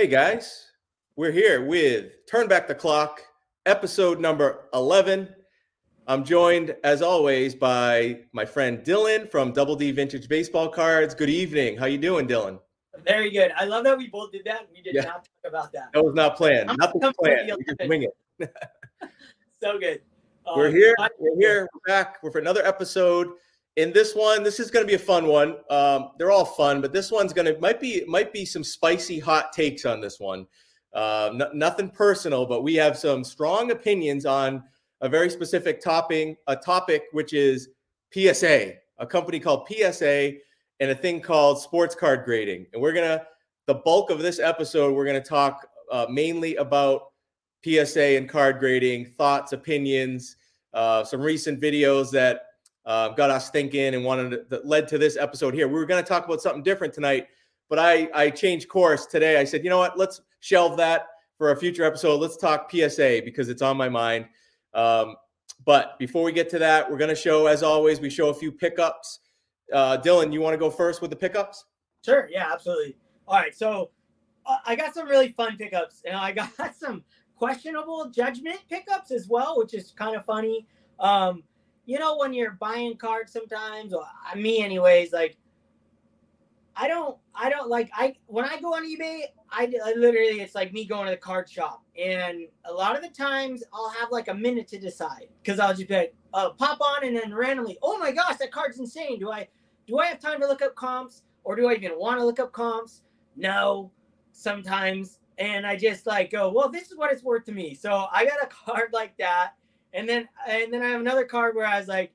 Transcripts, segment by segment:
Hey guys, we're here with Turn Back the Clock, episode number 11. I'm joined, as always, by my friend Dylan from Double D Vintage Baseball Cards. Good evening. How you doing, Dylan? Very good. I love that we both did that. We did Yeah. not talk about that. That was not planned. Nothing planned. We just wing it. So good. We're Um, here. We're here. We're back. We're for another episode. In this one, this is going to be a fun one. Um, they're all fun, but this one's going to might be might be some spicy hot takes on this one. Uh, no- nothing personal, but we have some strong opinions on a very specific topping, A topic which is PSA, a company called PSA, and a thing called sports card grading. And we're gonna the bulk of this episode, we're gonna talk uh, mainly about PSA and card grading, thoughts, opinions, uh, some recent videos that uh, got us thinking and wanted to, that led to this episode here. We were going to talk about something different tonight, but I I changed course today. I said, you know what? Let's shelve that for a future episode. Let's talk PSA because it's on my mind. Um, but before we get to that, we're going to show, as always, we show a few pickups. Uh, Dylan, you want to go first with the pickups? Sure. Yeah, absolutely. All right. So uh, I got some really fun pickups, and I got some questionable judgment pickups as well, which is kind of funny. Um, you know, when you're buying cards sometimes, or me, anyways, like I don't, I don't like I when I go on eBay, I, I literally it's like me going to the card shop, and a lot of the times I'll have like a minute to decide because I'll just be like, uh, pop on and then randomly, oh my gosh, that card's insane. Do I do I have time to look up comps or do I even want to look up comps? No, sometimes. And I just like go, well, this is what it's worth to me. So I got a card like that. And then and then I have another card where I was like,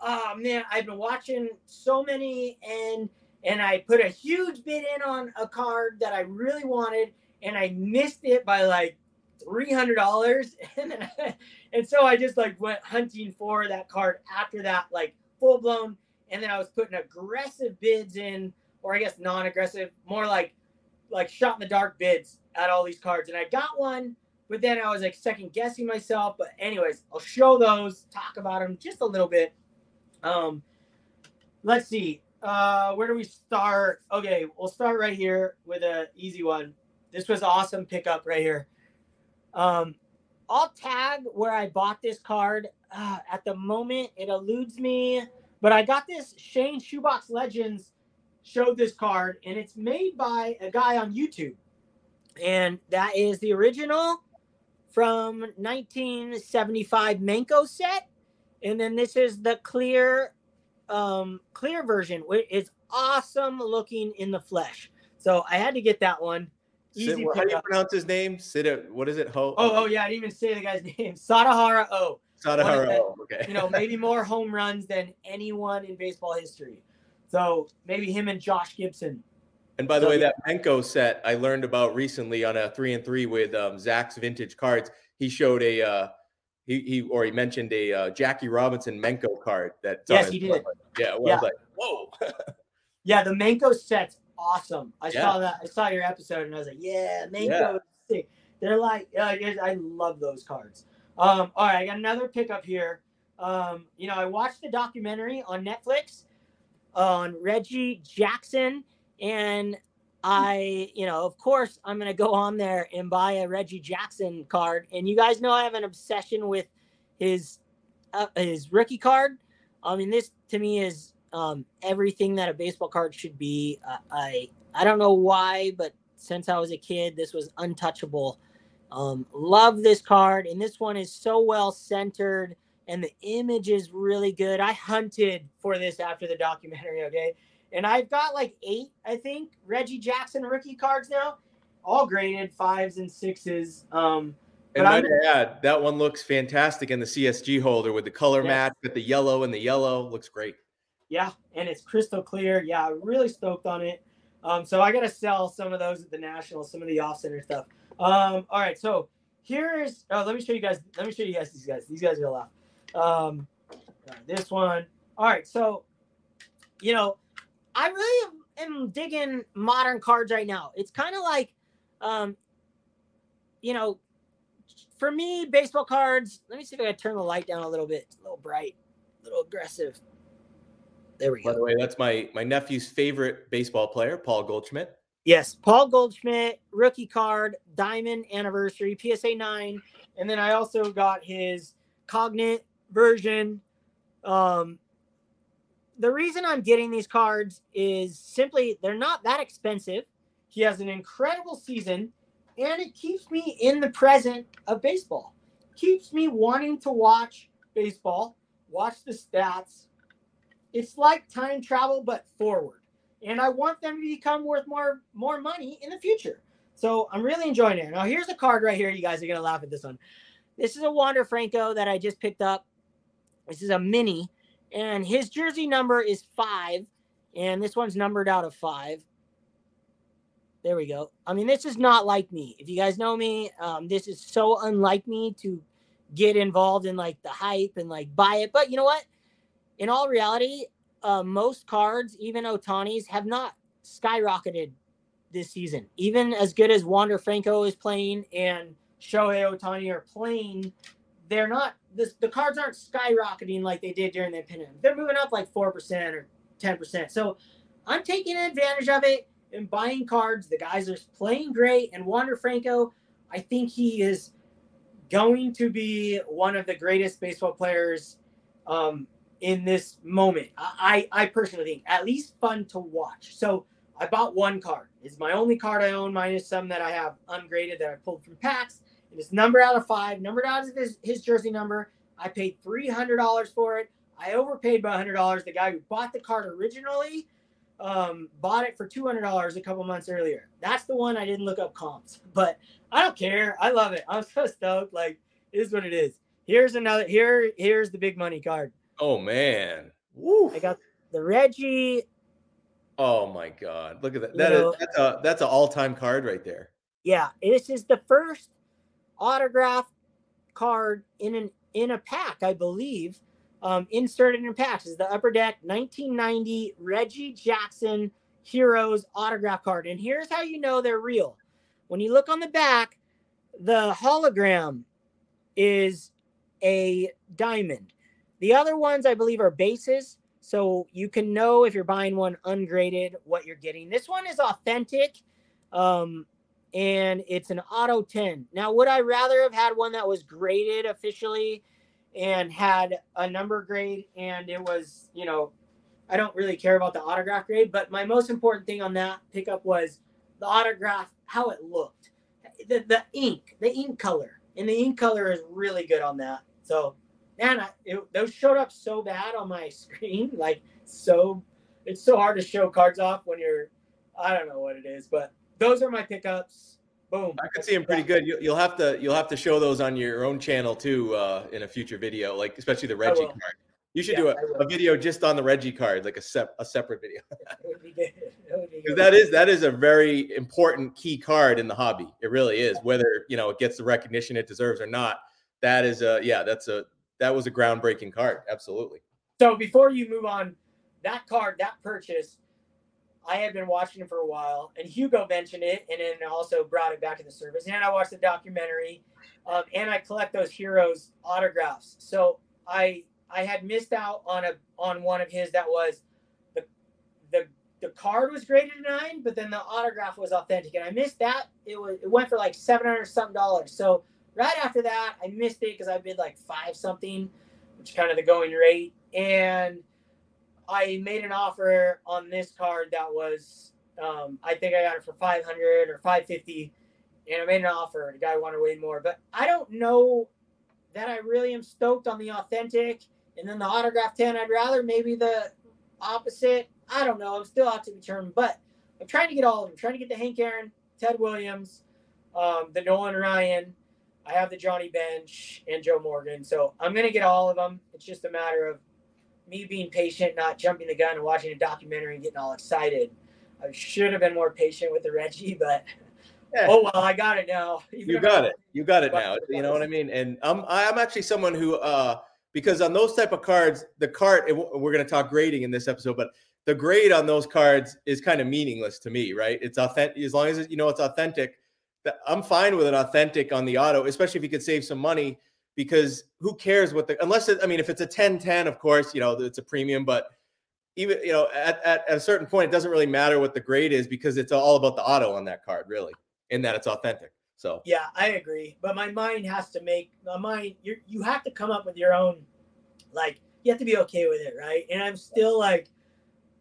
oh man, I've been watching so many and and I put a huge bid in on a card that I really wanted and I missed it by like three hundred dollars. And and so I just like went hunting for that card after that, like full blown and then I was putting aggressive bids in, or I guess non-aggressive, more like like shot in the dark bids at all these cards, and I got one, but then I was like second guessing myself. But anyways, I'll show those, talk about them just a little bit. Um, let's see, uh, where do we start? Okay, we'll start right here with a easy one. This was awesome pickup right here. Um, I'll tag where I bought this card. Uh, at the moment, it eludes me. But I got this Shane Shoebox Legends showed this card, and it's made by a guy on YouTube. And that is the original from 1975 Menko set. And then this is the clear um clear version, which is awesome looking in the flesh. So I had to get that one. Sid, Easy how do you pronounce his name? Sid, what is it? Ho, Oh, oh yeah, I didn't even say the guy's name. Sadahara O. Sadaharu. the- Oh, okay. you know, maybe more home runs than anyone in baseball history. So maybe him and Josh Gibson. And by the So, way, that Menko set I learned about recently on a three and three with um, Zach's vintage cards. He showed a uh, he he or he mentioned a uh, Jackie Robinson Menko card that Yes, he did. Yeah, well, I Yeah. was like, whoa. Yeah, the Menko set's awesome. I Yeah. saw that. I saw your episode and I was like, yeah, Menko Yeah. sick. They're like, uh, I love those cards. Um, all right, I got another pickup here. Um, you know, I watched the documentary on Netflix on Reggie Jackson, and I, you know, of course, I'm gonna go on there and buy a Reggie Jackson card. And you guys know I have an obsession with his uh, his rookie card. I mean, this to me is um, everything that a baseball card should be. Uh, I I don't know why, but since I was a kid, this was untouchable. Um, love this card, and this one is so well centered, and the image is really good. I hunted for this after the documentary, okay, and I've got like eight, I think, Reggie Jackson rookie cards now, all graded fives and sixes. Um, And might I add, that one looks fantastic in the CSG holder with the color Yes. match with the yellow and the yellow. Looks great. Yeah, and it's crystal clear. Yeah, really stoked on it. Um, so I gotta sell some of those at the National, some of the off center stuff. Um, all right, so here's oh, let me show you guys. Let me show you guys these guys. These guys are a lot. Um, this one. All right, so you know, I really am, digging modern cards right now. It's kind of like, um, you know, for me, baseball cards. Let me see if I can turn the light down a little bit. It's a little bright, a little aggressive. There we By go. By the way, that's my my nephew's favorite baseball player, Paul Goldschmidt. Yes, Paul Goldschmidt, rookie card, diamond anniversary, PSA 9. And then I also got his Cognac version. Um, the reason I'm getting these cards is simply they're not that expensive. He has an incredible season, and it keeps me in the present of baseball. Keeps me wanting to watch baseball, watch the stats. It's like time travel, but forward and I want them to become worth more more money in the future. So I'm really enjoying it. Now here's a card right here. You guys are gonna laugh at this one. This is a Wander Franco that I just picked up. This is a mini, and his jersey number is five, and this one's numbered out of five. There we go. I mean, this is not like me. If you guys know me, um, this is so unlike me to get involved in like the hype and like buy it. But you know what? In all reality, uh, most cards, even Ohtani's, have not skyrocketed this season. Even as good as Wander Franco is playing and Shohei Ohtani are playing, they're not. This, the cards aren't skyrocketing like they did during the pandemic. They're moving up like four percent or ten percent. So I'm taking advantage of it and buying cards. The guys are playing great, and Wander Franco, I think he is going to be one of the greatest baseball players um, in this moment. I, I personally think at least fun to watch. So I bought one card. It's my only card I own, minus some that I have ungraded that I pulled from packs. And it's number out of five, numbered out of his, his jersey number. I paid three hundred dollars for it. I overpaid by hundred dollars. The guy who bought the card originally um, bought it for two hundred dollars a couple months earlier. That's the one I didn't look up comps, but I don't care. I love it. I'm so stoked. Like it is what it is. Here's another. Here, here's the big money card. Oh man. Woo. I got the Reggie. Oh my god. Look at that. That is, that's a that's an all-time card right there. Yeah. This is the first autograph card in an in a pack, I believe. Um, inserted in packs is the upper deck 1990 Reggie Jackson Heroes autograph card. And here's how you know they're real. When you look on the back, the hologram is a diamond. The other ones, I believe, are bases. So you can know if you're buying one ungraded what you're getting. This one is authentic. Um, and it's an auto 10. Now, would I rather have had one that was graded officially and had a number grade and it was, you know, I don't really care about the autograph grade, but my most important thing on that pickup was the autograph, how it looked, the, the ink, the ink color. And the ink color is really good on that. So man, I, it, those showed up so bad on my screen. Like, so it's so hard to show cards off when you're, I don't know what it is, but those are my pickups. Boom. I can see them pretty good. You, will have to you'll have to show those on your own channel too uh, in a future video, like especially the Reggie card. You should yeah, do a, a, video just on the Reggie card, like a sep- a separate video. Because that is that is a very important key card in the hobby. It really is. Whether you know it gets the recognition it deserves or not, that is a yeah, that's a that was a groundbreaking card. Absolutely. So before you move on, that card, that purchase, I had been watching it for a while, and Hugo mentioned it, and then also brought it back to the service. And I watched the documentary, um, and I collect those heroes autographs. So I I had missed out on a on one of his that was the the the card was graded a nine, but then the autograph was authentic, and I missed that. It was it went for like seven hundred something dollars. So Right after that, I missed it because I bid like five something, which is kind of the going rate. And I made an offer on this card that was, um, I think I got it for 500 or 550. And I made an offer. The guy wanted way more. But I don't know that I really am stoked on the authentic. And then the autograph 10, I'd rather maybe the opposite. I don't know. I'm still out to be determined. But I'm trying to get all of them. I'm trying to get the Hank Aaron, Ted Williams, um, the Nolan Ryan, I have the Johnny Bench and Joe Morgan. So I'm going to get all of them. It's just a matter of me being patient, not jumping the gun and watching a documentary and getting all excited. I should have been more patient with the Reggie, but yeah. oh well, I got it now. Even you got it. You got it now. You know what I mean? And I'm I'm actually someone who uh because on those type of cards, the card we're going to talk grading in this episode, but the grade on those cards is kind of meaningless to me, right? It's authentic as long as you know it's authentic I'm fine with an authentic on the auto, especially if you could save some money because who cares what the unless it, I mean if it's a 1010 of course, you know, it's a premium, but even you know at, at, at a certain point, it doesn't really matter what the grade is because it's all about the auto on that card, really, in that it's authentic. So Yeah, I agree. But my mind has to make my mind. You you have to come up with your own, like you have to be okay with it, right? And I'm still like,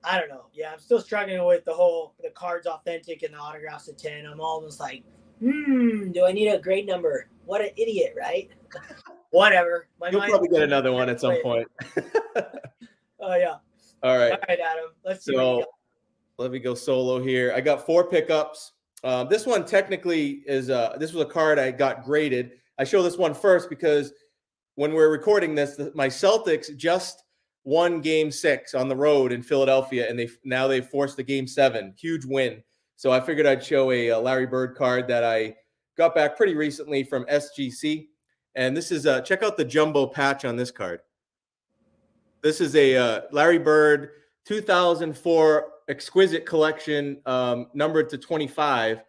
I don't know. Yeah, I'm still struggling with the whole the cards authentic and the autographs at ten. I'm almost like, hmm, do I need a grade number? What an idiot, right? Whatever. My you'll probably get another one at some point. Oh yeah. all right. All right, Adam. Let's see. what So got. let me go solo here. I got four pickups. Uh, this one technically is uh, this was a card I got graded. I show this one first because when we're recording this, the, my Celtics just won Game Six on the road in Philadelphia, and they now they forced the Game Seven, huge win. So I figured I'd show a, uh Larry Bird card that I got back pretty recently from SGC, and this is uh, check out the jumbo patch on this card. This is a uh, Larry Bird 2004 exquisite collection, um, numbered to 25,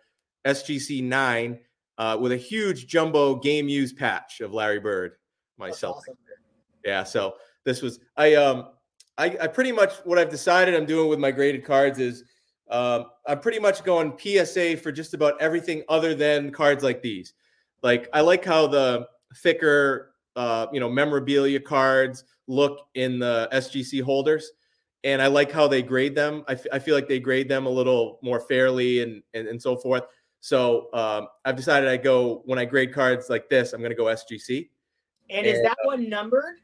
SGC 9, uh, with a huge jumbo game used patch of Larry Bird, myself. awesome. Yeah. So this was I um I, I pretty much what I've decided I'm doing with my graded cards is um, I'm pretty much going PSA for just about everything other than cards like these. Like I like how the thicker uh, you know memorabilia cards look in the SGC holders, and I like how they grade them. I, f- I feel like they grade them a little more fairly and and, and so forth. So um, I've decided I go when I grade cards like this, I'm going to go SGC. And is And, that one numbered?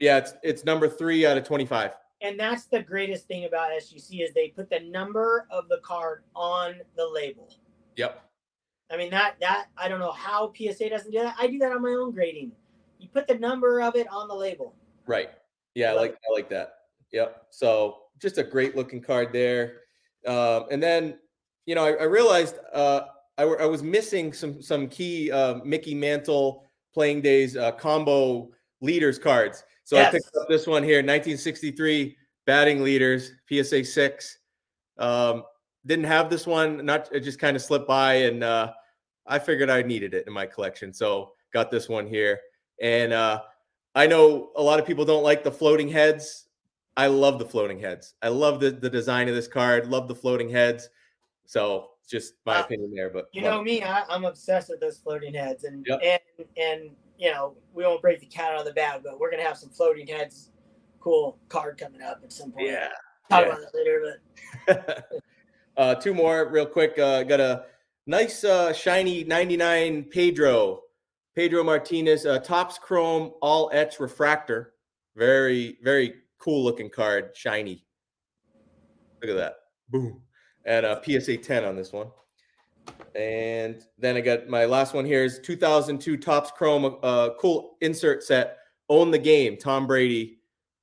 Yeah, it's it's number three out of twenty five. And that's the greatest thing about SGC is they put the number of the card on the label. Yep. I mean that that I don't know how PSA doesn't do that. I do that on my own grading. You put the number of it on the label. Right. Yeah, I like I like that. Yep. So just a great looking card there. Um, and then you know I, I realized uh, I, I was missing some some key uh, Mickey Mantle playing days uh, combo leaders cards. So I picked up this one here, 1963 batting leaders, PSA six. Um, didn't have this one, not it just kind of slipped by, and uh, I figured I needed it in my collection, so got this one here. And uh, I know a lot of people don't like the floating heads. I love the floating heads. I love the, the design of this card. Love the floating heads. So just my Wow. opinion there. But You know me, I, I'm obsessed with those floating heads, and Yep. and and you know we won't break the cat out of the bag, but we're gonna have some floating heads. Cool card coming up at some point. yeah. talk yeah. about it later, but uh, two more real quick. Uh, got a nice uh, shiny 99 Pedro, Pedro Martinez, uh, Topps Chrome All Etch Refractor. Very, very cool looking card. Shiny. Look at that. Boom. And a PSA 10 on this one. And then I got my last one here is 2002 Topps Chrome, uh, cool insert set. Own the game. Tom Brady,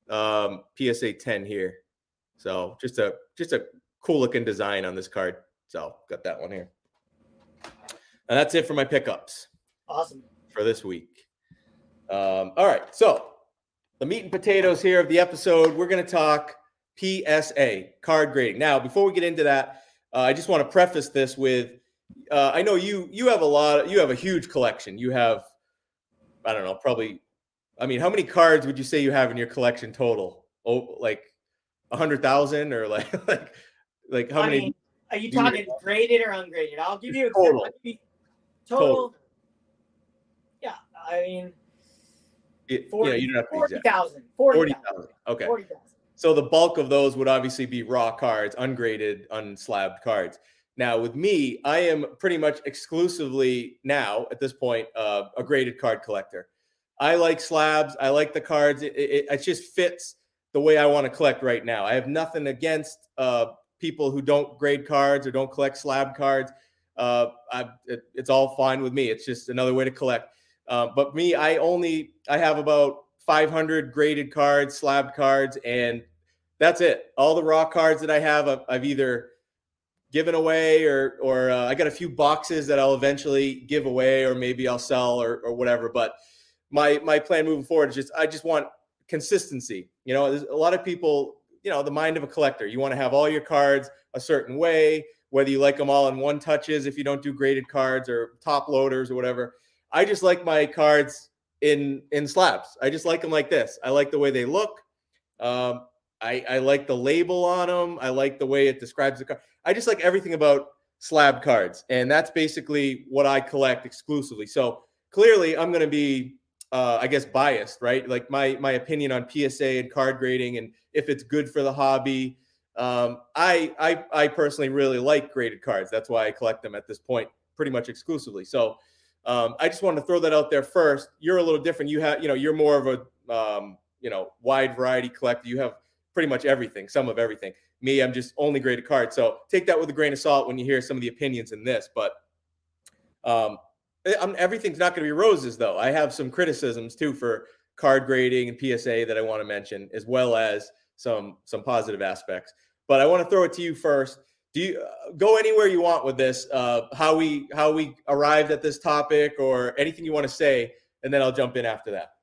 um, PSA 10 here. So just a just a cool looking design on this card. So got that one here. And that's it for my pickups awesome. for this week. Um, all right, so the meat and potatoes here of the episode. We're going to talk PSA card grading. Now, before we get into that, uh, I just want to preface this with uh, I know you you have a lot. You have a huge collection. You have I don't know, probably. I mean, how many cards would you say you have in your collection total? Oh, like a hundred thousand, or like like like how I many? mean, are you do you- talking graded or ungraded? I'll give you a Total. Give you- total. Total. Yeah, I mean, yeah, 40 yeah, you don't have to be forty exact. thousand. Forty Forty thousand. Okay. Forty thousand. So the bulk of those would obviously be raw cards, ungraded, unslabbed cards. Now with me, I am pretty much exclusively now at this point uh, a graded card collector. I like slabs. I like the cards. It, it, it just fits the way I want to collect right now. I have nothing against uh, people who don't grade cards or don't collect slab cards. Uh, I, it, it's all fine with me. It's just another way to collect. Uh, but me, I only I have about 500 graded cards, slab cards, and that's it. All the raw cards that I have, I've, I've either given away or or uh, I got a few boxes that I'll eventually give away, or maybe I'll sell or or whatever. But my my plan moving forward is just I just want consistency. You know, there's a lot of people. You know, the mind of a collector. You want to have all your cards a certain way, whether you like them all in one touches. If you don't do graded cards or top loaders or whatever, I just like my cards in in slabs. I just like them like this. I like the way they look. Um, I, I like the label on them. I like the way it describes the card. I just like everything about slab cards, and that's basically what I collect exclusively. So clearly, I'm going to be, uh, I guess, biased, right? Like my my opinion on PSA and card grading, and if it's good for the hobby. Um, I I I personally really like graded cards. That's why I collect them at this point, pretty much exclusively. So. Um, I just wanted to throw that out there first. You're a little different. You have, you know, you're more of a, um, you know, wide variety collector. You have pretty much everything, some of everything. Me, I'm just only graded cards. So take that with a grain of salt when you hear some of the opinions in this. But um, eh, I'm, everything's not going to be roses, though. I have some criticisms too for card grading and PSA that I want to mention, as well as some some positive aspects. But I want to throw it to you first. Do you uh, go anywhere you want with this? Uh, how we how we arrived at this topic, or anything you want to say, and then I'll jump in after that.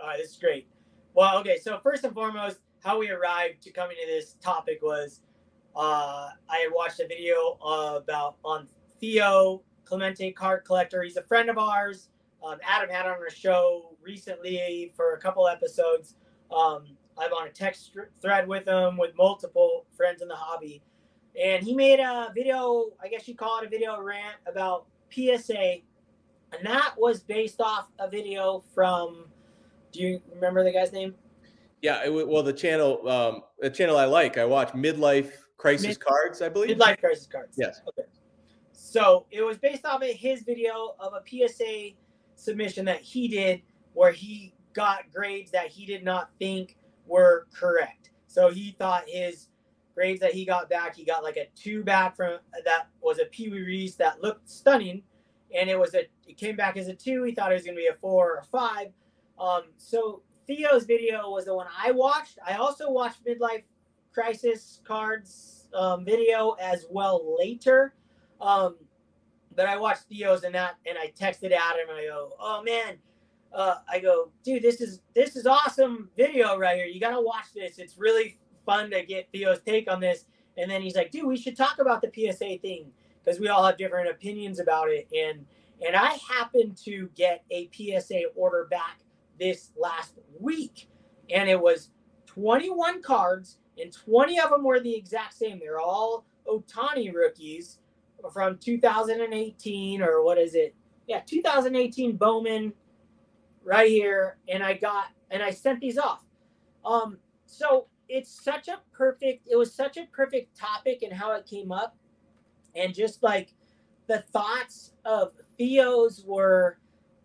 All right, this is great. Well, okay, so first and foremost, how we arrived to coming to this topic was uh, I had watched a video about on Theo Clemente card collector. He's a friend of ours. Um, Adam had on a show recently for a couple episodes. Um, I'm on a text thread with him with multiple friends in the hobby, and he made a video. I guess you call it a video rant about PSA, and that was based off a video from. Do you remember the guy's name? Yeah, it, well, the channel, um, the channel I like, I watch Midlife Crisis Mid- Cards, I believe. Midlife Crisis Cards. Yes. Okay. So it was based off of his video of a PSA submission that he did, where he got grades that he did not think were correct. So he thought his grades that he got back, he got like a two back from that was a Pee Wee Reese that looked stunning, and it was a it came back as a two. He thought it was going to be a four or a five. Um, so Theo's video was the one I watched. I also watched Midlife Crisis Cards um, video as well later. Um, but I watched Theo's and that, and I texted Adam. And I go, "Oh man!" Uh, I go, "Dude, this is this is awesome video right here. You gotta watch this. It's really fun to get Theo's take on this." And then he's like, "Dude, we should talk about the PSA thing because we all have different opinions about it." And and I happened to get a PSA order back this last week. And it was 21 cards, and 20 of them were the exact same. They're all Ohtani rookies from 2018, or what is it? Yeah, 2018 Bowman right here. And I got, and I sent these off. Um, so it's such a perfect, it was such a perfect topic and how it came up. And just like the thoughts of Theo's were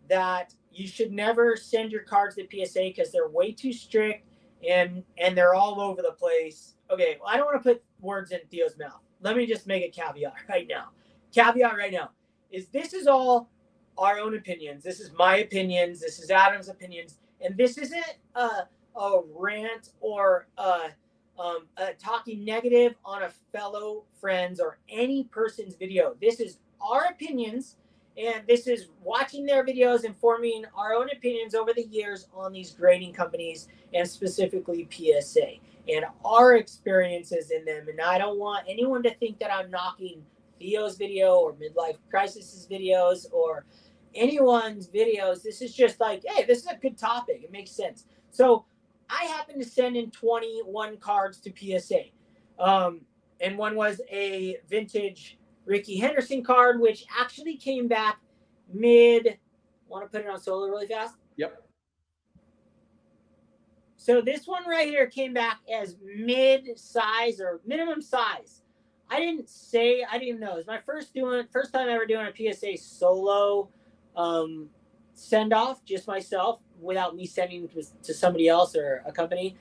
that you should never send your cards to PSA because they're way too strict and and they're all over the place. Okay, well, I don't want to put words in Theo's mouth. Let me just make a caveat right now. Caveat right now is this is all our own opinions. This is my opinions. This is Adam's opinions, and this isn't a, a rant or a, um, a talking negative on a fellow friend's or any person's video. This is our opinions and this is watching their videos and forming our own opinions over the years on these grading companies and specifically PSA and our experiences in them. And I don't want anyone to think that I'm knocking Theo's video or Midlife Crisis's videos or anyone's videos. This is just like, hey, this is a good topic. It makes sense. So I happened to send in 21 cards to PSA. Um, and one was a vintage Rickey Henderson card, which actually came back mid. Want to put it on solo really fast? Yep. So this one right here came back as mid size or minimum size. I didn't say I didn't know. It's my first doing first time ever doing a PSA solo um, send off, just myself, without me sending to, to somebody else or a company.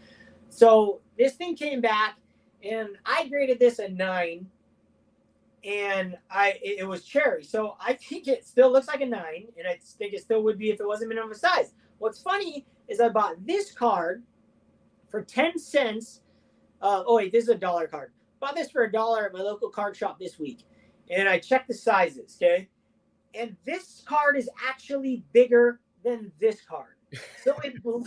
So this thing came back, and I graded this a nine and I it, it, was cherry. So I think it still looks like a nine, and I think it still would be if it wasn't minimum size. What's funny is I bought this card for ten cents. Uh, oh wait, this is a dollar card. Bought this for a dollar at my local card shop this week, and I checked the sizes. Okay, and this card is actually bigger than this card. So it blew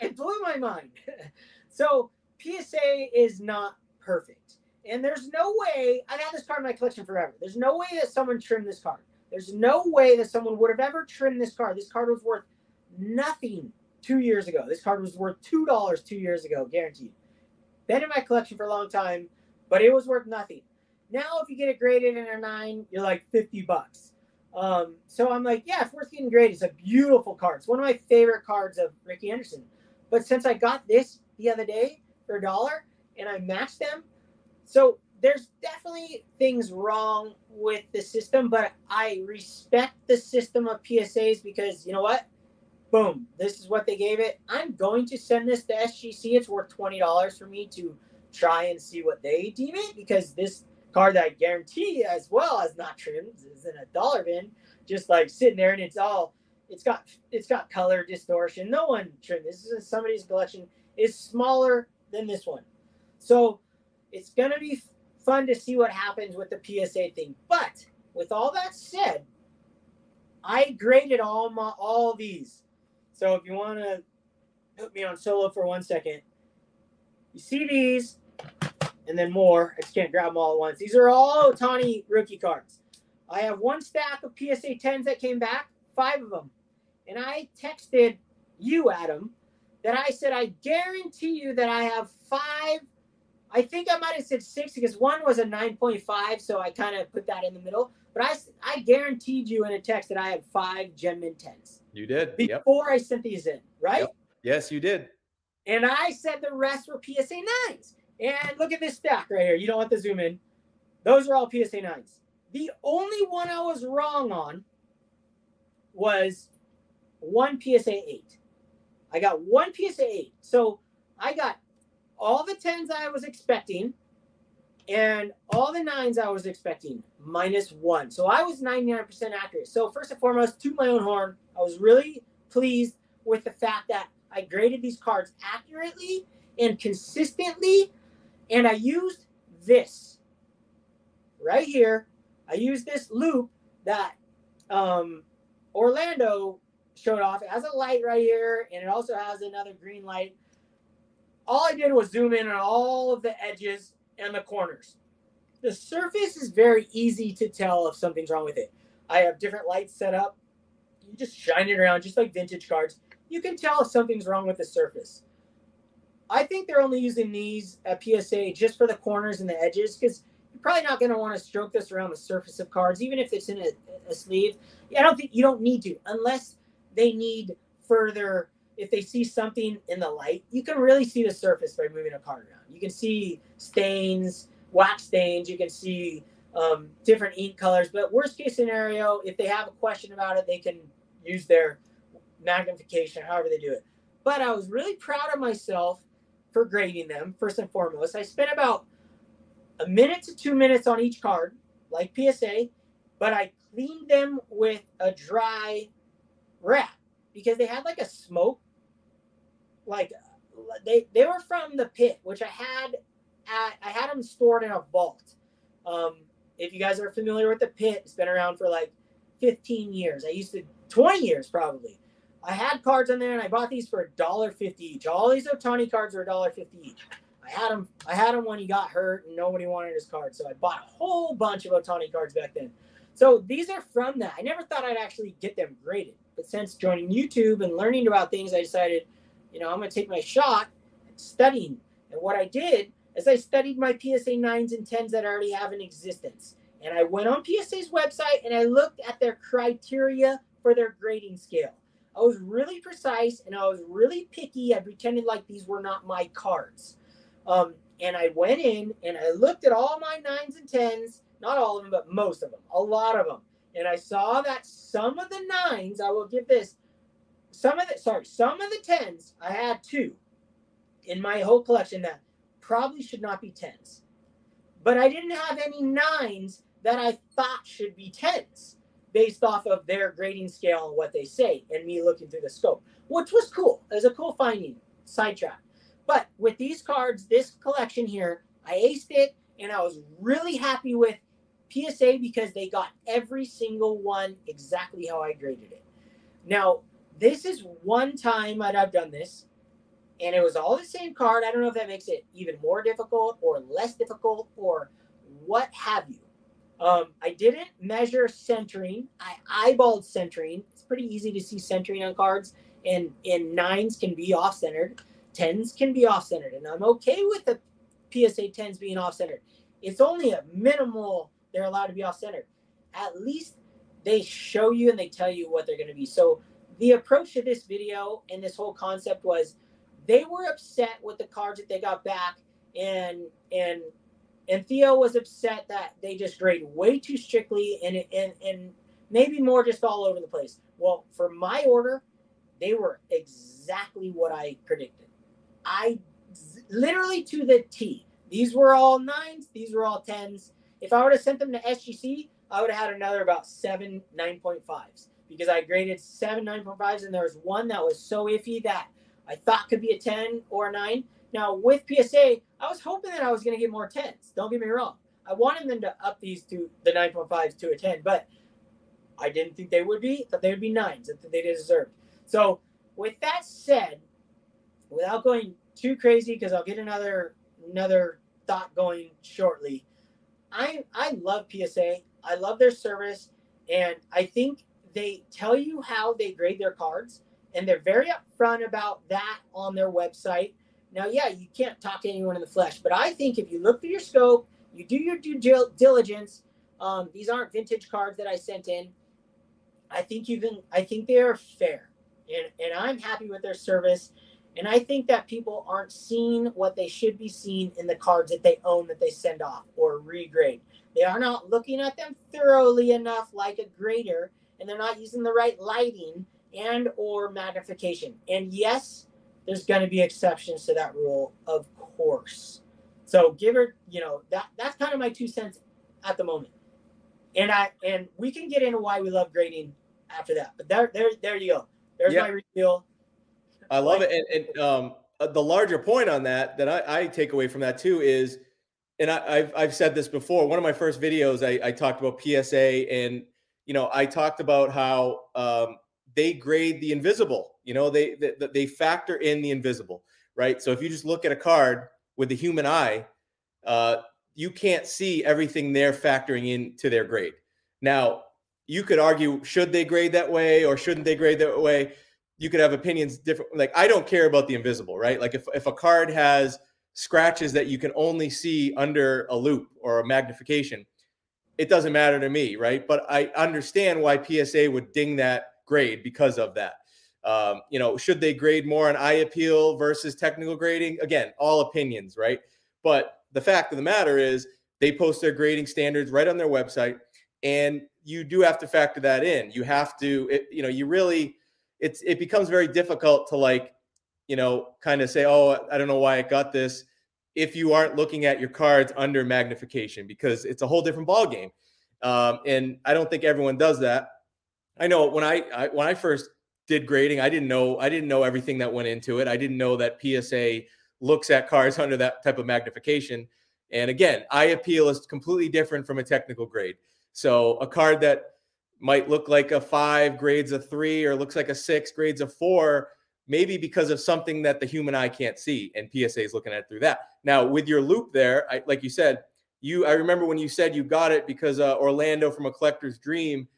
it blew my mind. so PSA is not perfect and there's no way, I've had this card in my collection forever. There's no way that someone trimmed this card. There's no way that someone would have ever trimmed this card. This card was worth nothing two years ago. This card was worth $2 two years ago, guaranteed. been in my collection for a long time, but it was worth nothing. Now, if you get it graded in a nine, you're like 50 bucks. Um, so I'm like, yeah, it's worth getting graded. It's a beautiful card. It's one of my favorite cards of Rickey Henderson. But since I got this the other day for a dollar and I matched them, so there's definitely things wrong with the system, but I respect the system of PSAs because you know what? Boom, this is what they gave it. I'm going to send this to SGC. It's worth $20 for me to try and see what they deem it because this card that I guarantee as well as not trimmed is in a dollar bin, just like sitting there and it's all it's got it's got color distortion. No one trimmed this. This is somebody's collection is smaller than this one. So it's gonna be fun to see what happens with the PSA thing. But with all that said, I graded all my all these. So if you want to put me on solo for one second, you see these, and then more. I just can't grab them all at once. These are all Ohtani rookie cards. I have one stack of PSA 10s that came back, five of them. And I texted you, Adam, that I said, I guarantee you that I have five I think I might have said six because one was a 9.5, so I kind of put that in the middle. But I, I guaranteed you in a text that I had five Gem 10s. You did. Before yep. I sent these in, right? Yep. Yes, you did. And I said the rest were PSA 9s. And look at this stack right here. You don't want to zoom in. Those are all PSA 9s. The only one I was wrong on was one PSA 8. I got one PSA 8. So I got all the tens I was expecting and all the nines I was expecting minus one. So I was 99% accurate. So, first and foremost, to my own horn, I was really pleased with the fact that I graded these cards accurately and consistently. And I used this right here. I used this loupe that um, Orlando showed off. It has a light right here, and it also has another green light all I did was zoom in on all of the edges and the corners. The surface is very easy to tell if something's wrong with it. I have different lights set up. You just shine it around, just like vintage cards. You can tell if something's wrong with the surface. I think they're only using these at PSA just for the corners and the edges because you're probably not going to want to stroke this around the surface of cards, even if it's in a, a sleeve. I don't think you don't need to unless they need further if they see something in the light, you can really see the surface by moving a card around. You can see stains, wax stains. You can see um, different ink colors. But worst case scenario, if they have a question about it, they can use their magnification, however they do it. But I was really proud of myself for grading them. First and foremost, I spent about a minute to two minutes on each card, like PSA, but I cleaned them with a dry wrap because they had like a smoke like they they were from the pit, which I had at I had them stored in a vault. Um, if you guys are familiar with the pit, it's been around for like 15 years. I used to 20 years probably. I had cards in there, and I bought these for a dollar fifty each. All these Ohtani cards are a dollar fifty each. I had them. I had him when he got hurt, and nobody wanted his card, so I bought a whole bunch of Ohtani cards back then. So these are from that. I never thought I'd actually get them graded, but since joining YouTube and learning about things, I decided you know, I'm going to take my shot studying. And what I did is I studied my PSA 9s and 10s that I already have in existence. And I went on PSA's website and I looked at their criteria for their grading scale. I was really precise and I was really picky. I pretended like these were not my cards. Um, and I went in and I looked at all my nines and tens, not all of them, but most of them, a lot of them. And I saw that some of the nines, I will give this, some of the sorry, some of the tens I had two in my whole collection that probably should not be tens. But I didn't have any nines that I thought should be tens based off of their grading scale and what they say and me looking through the scope, which was cool. It was a cool finding, sidetrack. But with these cards, this collection here, I aced it and I was really happy with PSA because they got every single one exactly how I graded it. Now, this is one time that I've done this, and it was all the same card. I don't know if that makes it even more difficult or less difficult or what have you. Um, I didn't measure centering. I eyeballed centering. It's pretty easy to see centering on cards, and and nines can be off centered, tens can be off centered, and I'm okay with the PSA 10s being off centered. It's only a minimal they're allowed to be off centered. At least they show you and they tell you what they're going to be. So the approach to this video and this whole concept was they were upset with the cards that they got back and and and Theo was upset that they just grade way too strictly and and and maybe more just all over the place. Well, for my order, they were exactly what I predicted. I literally to the T. These were all nines, these were all tens. If I would have sent them to SGC, I would have had another about seven 9.5s because I graded seven 9.5s and there was one that was so iffy that I thought could be a 10 or a 9. Now with PSA, I was hoping that I was going to get more 10s. Don't get me wrong. I wanted them to up these to the 9.5s to a 10, but I didn't think they would be. That they would be nines that they deserved. So with that said, without going too crazy, because I'll get another another thought going shortly. I I love PSA. I love their service, and I think they tell you how they grade their cards, and they're very upfront about that on their website. Now, yeah, you can't talk to anyone in the flesh, but I think if you look through your scope, you do your due diligence. Um, these aren't vintage cards that I sent in. I think you can. I think they are fair, and and I'm happy with their service. And I think that people aren't seeing what they should be seeing in the cards that they own that they send off or regrade. They are not looking at them thoroughly enough like a grader, and they're not using the right lighting and or magnification. And yes, there's going to be exceptions to that rule, of course. So give her, you know, that that's kind of my two cents at the moment. And I and we can get into why we love grading after that. But there, there, there you go. There's yep. my reveal. I love it. And, and um, uh, the larger point on that that I, I, take away from that too is, and I, have I've said this before. One of my first videos, I, I, talked about PSA, and you know, I talked about how um, they grade the invisible. You know, they, they they factor in the invisible, right? So if you just look at a card with the human eye, uh, you can't see everything they're factoring into their grade. Now, you could argue should they grade that way or shouldn't they grade that way? you could have opinions different. Like I don't care about the invisible, right? Like if if a card has scratches that you can only see under a loupe or a magnification, it doesn't matter to me, right? But I understand why PSA would ding that grade because of that. Um, you know, should they grade more on eye appeal versus technical grading? Again, all opinions, right? But the fact of the matter is, they post their grading standards right on their website, and you do have to factor that in. You have to, it, you know, you really it's it becomes very difficult to like you know kind of say oh i don't know why i got this if you aren't looking at your cards under magnification because it's a whole different ball game um, and i don't think everyone does that. I know when I, I when i first did grading i didn't know i didn't know everything that went into it. I didn't know that psa looks at cards under that type of magnification. And again eye appeal is completely different from a technical grade. So a card that might look like a five grades a three or looks like a six grades a four maybe because of something that the human eye can't see and psa is looking at it through that now with your loupe there I, like you said you i remember when you said you got it because uh, orlando from a collector's dream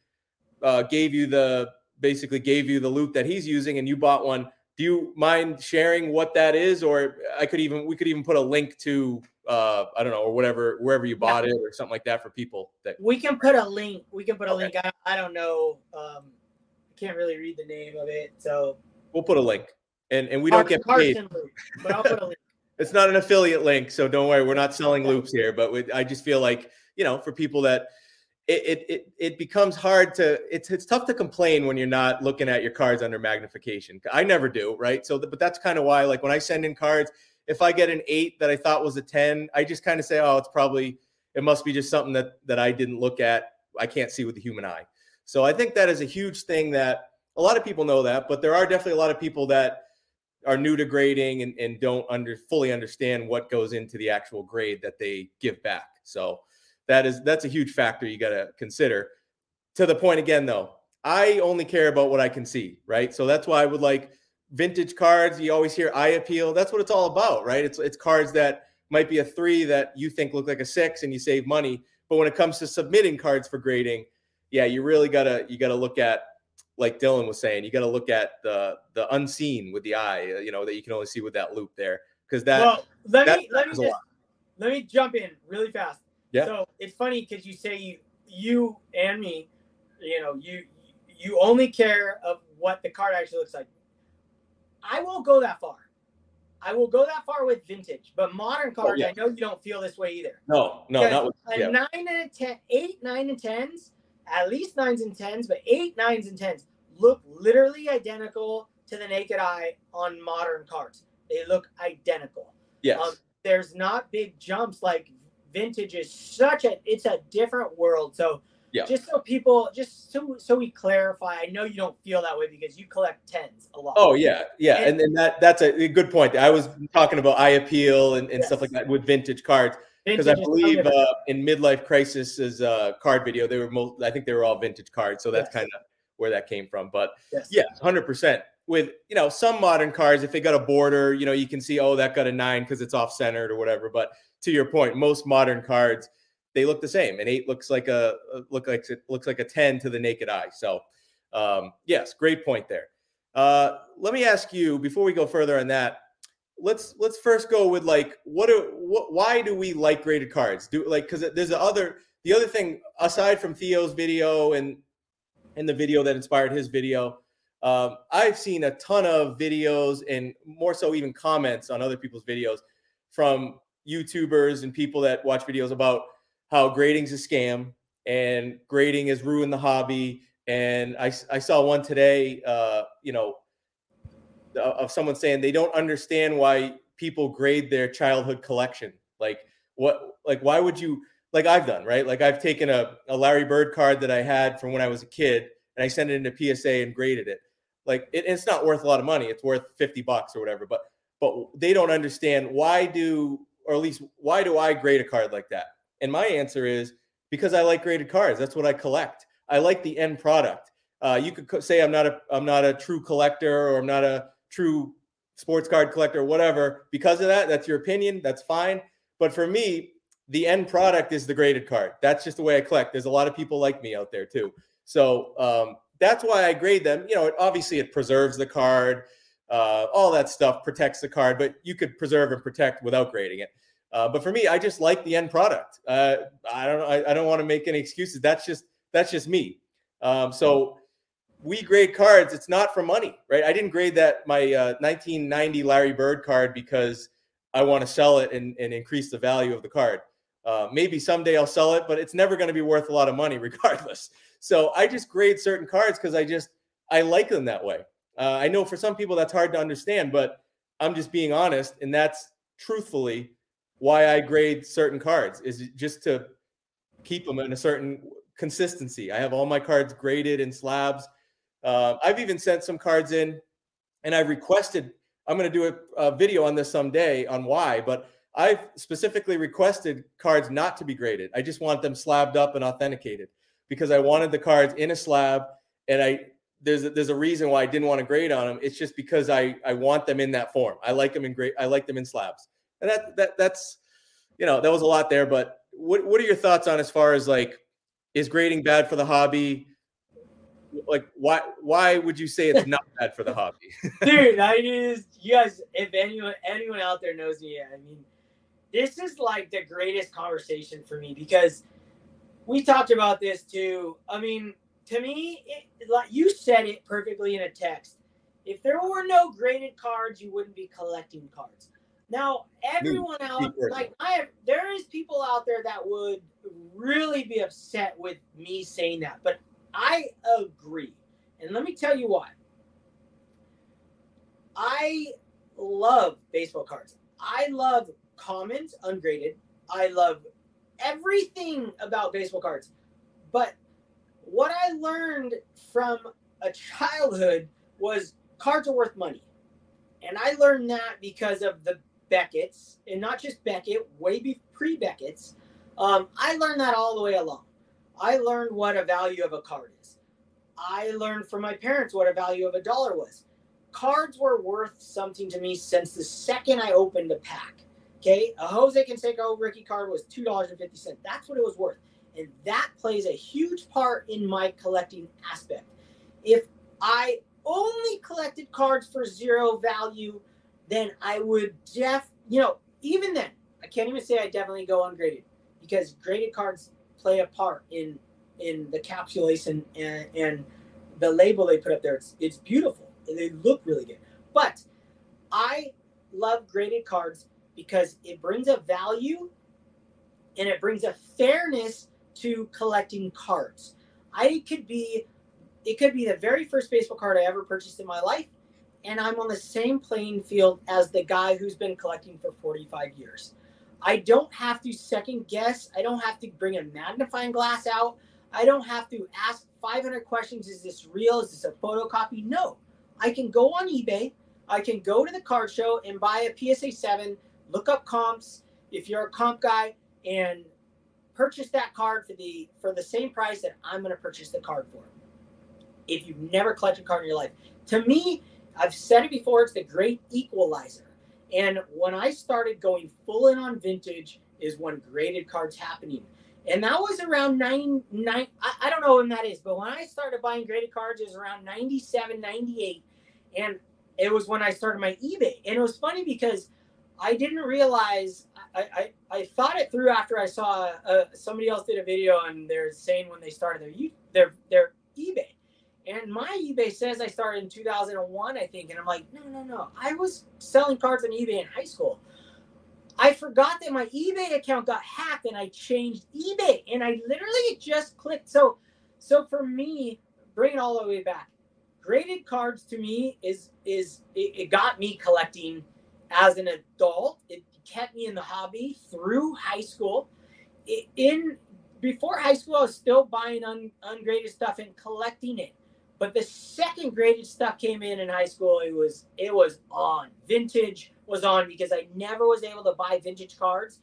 uh, gave you the basically gave you the loupe that he's using and you bought one do you mind sharing what that is or i could even we could even put a link to uh, I don't know, or whatever, wherever you bought yeah. it or something like that for people that we can put a link. We can put a okay. link. I, I don't know. Um, can't really read the name of it. So we'll put a link and, and we don't get paid. Loupe, but I'll put a link. it's not an affiliate link. So don't worry. We're not selling loupes here, but we, I just feel like, you know, for people that it, it, it becomes hard to it's it's tough to complain when you're not looking at your cards under magnification. I never do, right? So, but that's kind of why, like when I send in cards, if I get an eight that I thought was a 10, I just kind of say, oh, it's probably, it must be just something that, that I didn't look at. I can't see with the human eye. So I think that is a huge thing that a lot of people know that, but there are definitely a lot of people that are new to grading and, and don't under fully understand what goes into the actual grade that they give back. So that is that's a huge factor you got to consider. To the point again, though, I only care about what I can see, right? So that's why I would like vintage cards, you always hear eye appeal. That's what it's all about, right? It's it's cards that might be a three that you think look like a six and you save money. But when it comes to submitting cards for grading, yeah, you really gotta you gotta look at like Dylan was saying, you got to look at the the unseen with the eye, uh, you know, that you can only see with that loupe there, because that. Well, let that me let me just let me jump in really fast. Yeah. So it's funny because you say you you and me, you know, you you only care of what the card actually looks like. I won't go that far. I will go that far with vintage, but modern cards, yeah. I know you don't feel this way either. No, no, Because not with a yeah. nine and a ten, eight, nine, and tens, at least nines and tens, but eight, nines, and tens look literally identical to the naked eye on modern cards. They look identical. yes. Um, there's not big jumps like vintage is such a it's a different world. So Yeah. just so people just so so we clarify, I know you don't feel that way because you collect tens a lot. Oh yeah, yeah, And- and then that that's a, good point. I was talking about eye appeal and, and stuff like that with vintage cards because I believe uh, in midlife crisis is a card video they were most I think they were all vintage cards, so that's Yes. kind of where that came from. But yes. yeah, hundred percent. With you know some modern cards, if they got a border, you know you can see oh that got a nine because it's off centered or whatever. But to your point, most modern cards they look the same. An eight looks like a a- look like it looks like a ten to the naked eye. So um, yes, great point there. Uh, let me ask you before we go further on that. Let's let's first go with like what do what why do we like graded cards? Do like because there's the other the other thing aside from Theo's video and and the video that inspired his video. Um, I've seen a ton of videos and more so even comments on other people's videos from YouTubers and people that watch videos about how grading's a scam and grading has ruined the hobby. And I, I saw one today, uh, you know, of someone saying they don't understand why people grade their childhood collection. Like what, like why would you, like I've done, right? Like I've taken a, a Larry Bird card that I had from when I was a kid and I sent it into PSA and graded it. Like it, it's not worth a lot of money. It's worth 50 bucks or whatever, but, but they don't understand why do, or at least why do I grade a card like that? And my answer is because I like graded cards. That's what I collect. I like the end product. Uh, you could co- say I'm not a I'm not a true collector or I'm not a true sports card collector or whatever. Because of that, that's your opinion. That's fine. But for me, the end product is the graded card. That's just the way I collect. There's a lot of people like me out there too. So um, that's why I grade them. You know, it, obviously it preserves the card, uh, all that stuff protects the card, but you could preserve and protect without grading it. Uh, but for me, I just like the end product. Uh, I don't. I, I don't want to make any excuses. That's just that's just me. Um, so we grade cards. It's not for money, right? I didn't grade that my uh, 1990 Larry Bird card because I want to sell it and, and increase the value of the card. Uh, maybe someday I'll sell it, but it's never going to be worth a lot of money regardless. So I just grade certain cards because I just I like them that way. Uh, I know for some people that's hard to understand, but I'm just being honest, and that's truthfully why I grade certain cards is just to keep them in a certain consistency. I have all my cards graded in slabs. Uh, I've even sent some cards in, and I've requested. I'm going to do a, a video on this someday on why, but I've specifically requested cards not to be graded. I just want them slabbed up and authenticated because I wanted the cards in a slab, and I there's a, there's a reason why I didn't want to grade on them. It's just because I I want them in that form. I like them in great. I like them in slabs, and that that that's you know that was a lot there. But what what are your thoughts on as far as like is grading bad for the hobby? Like why why would you say it's not bad for the hobby? dude i just you guys if anyone anyone out there knows me i mean this is like the greatest conversation for me because we talked about this too. I mean to me it, like you said it perfectly in a text. If there were no graded cards you wouldn't be collecting cards. Now everyone out like i have there is people out there that would really be upset with me saying that but i agree. And let me tell you why. I love baseball cards. I love commons, ungraded. I love everything about baseball cards. But what I learned from a childhood was cards are worth money. And I learned that because of the Beckett's, and not just Beckett, way pre Beckett's. Um, I learned that all the way along. I learned what a value of a card is. I learned from my parents what a value of a dollar was cards were worth something to me since the second I opened a pack. Okay, a Jose Canseco rookie card was two dollars and fifty cents. That's what it was worth, and that plays a huge part in my collecting aspect. If I only collected cards for zero value, then I would def, you know, even then, I can't even say I definitely go ungraded because graded cards play a part in in the capsulation and, and the label they put up there. It's it's beautiful. They look really good. But I love graded cards because it brings a value and it brings a fairness to collecting cards. I could be it could be the very first baseball card I ever purchased in my life and I'm on the same playing field as the guy who's been collecting for 45 years. I don't have to second guess. I don't have to bring a magnifying glass out. I don't have to ask 500 questions. Is this real? Is this a photocopy? No. I can go on eBay. I can go to the card show and buy a PSA 7, look up comps if you're a comp guy, and purchase that card for the for the same price that I'm going to purchase the card for. If you've never collected a card in your life, to me, I've said it before, it's the great equalizer. And when I started going full in on vintage, is when graded cards happening. And that was around nine, nine I, I don't know when that is, but when I started buying graded cards, it was around 97, 98. And it was when I started my eBay. And it was funny because I didn't realize, I, I, I thought it through after I saw uh, somebody else did a video and they're saying when they started their, their, their eBay. And my eBay says I started in 2001, I think. And I'm like, no, no, no. I was selling cards on eBay in high school. I forgot that my eBay account got hacked and I changed eBay. And I literally just clicked. So, so for me, bring it all the way back. Graded cards to me is is it, it got me collecting as an adult. It kept me in the hobby through high school. In before high school, I was still buying un, ungraded stuff and collecting it. But the second graded stuff came in in high school. It was it was on. Vintage was on because I never was able to buy vintage cards,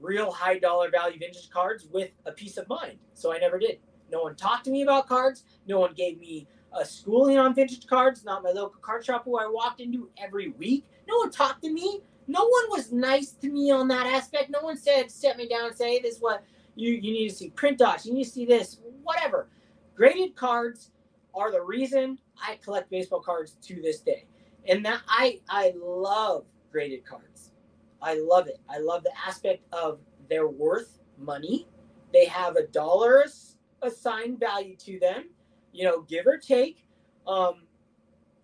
real high dollar value vintage cards with a peace of mind. So I never did. No one talked to me about cards. No one gave me a schooling on vintage cards. Not my local card shop who I walked into every week. No one talked to me. No one was nice to me on that aspect. No one said, set me down and say, this is what you, you need to see print dots. You need to see this, whatever. Graded cards are the reason I collect baseball cards to this day. And that I I love graded cards. I love it. I love the aspect of they're worth money. They have a dollar assigned value to them, you know, give or take. Um,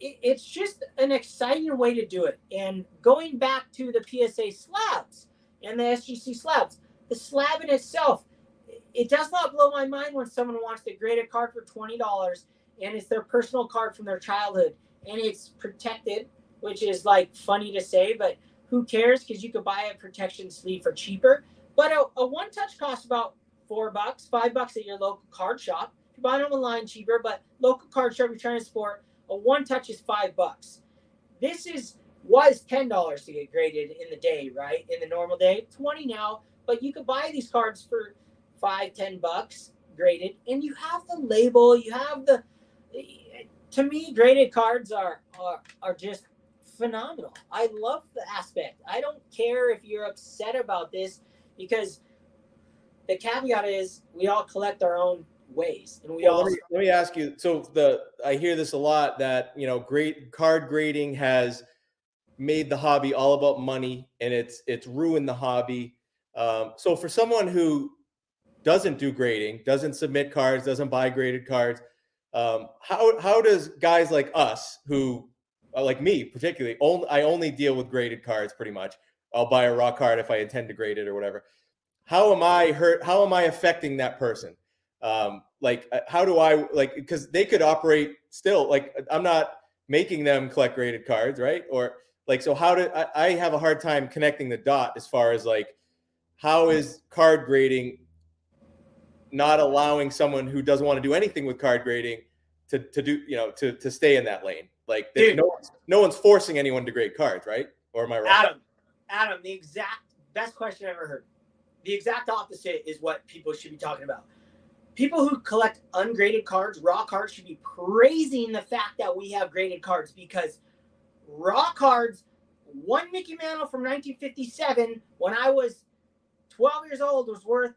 it, it's just an exciting way to do it. And going back to the PSA slabs and the SGC slabs, the slab in itself, it does not blow my mind when someone wants to grade a card for twenty dollars and it's their personal card from their childhood and it's protected which is like funny to say but who cares? Because you could buy a protection sleeve for cheaper. But a, a one touch costs about four bucks five bucks at your local card shop. You buy it online cheaper but local card shop you're trying to support a one touch is five bucks this is was ten dollars to get graded in the day right in the normal day 20 now but you could buy these cards for five ten bucks graded and you have the label you have the to me, graded cards are, are are just phenomenal. I love the aspect. I don't care if you're upset about this because the caveat is we all collect our own ways and we well, all let me, let me, ask you so the i hear this a lot that you know great card grading has made the hobby all about money and it's it's ruined the hobby um, so for someone who doesn't do grading doesn't submit cards doesn't buy graded cards um, how how does guys like us who uh, like me particularly only I only deal with graded cards pretty much. I'll buy a raw card if I intend to grade it or whatever. How am I hurt? How am I affecting that person? Um, like uh, how do I like because they could operate still like I'm not making them collect graded cards, right? Or like so how do I, I have a hard time connecting the dot as far as like how is card grading not allowing someone who doesn't want to do anything with card grading to, to do, you know, to, to stay in that lane. Like no, one's, no one's forcing anyone to grade cards, right? Or am I wrong Adam, Adam, the exact best question I ever heard. The exact opposite is what people should be talking about. People who collect ungraded cards, raw cards, should be praising the fact that we have graded cards because raw cards, one Mickey Mantle from 1957, when I was 12 years old, was worth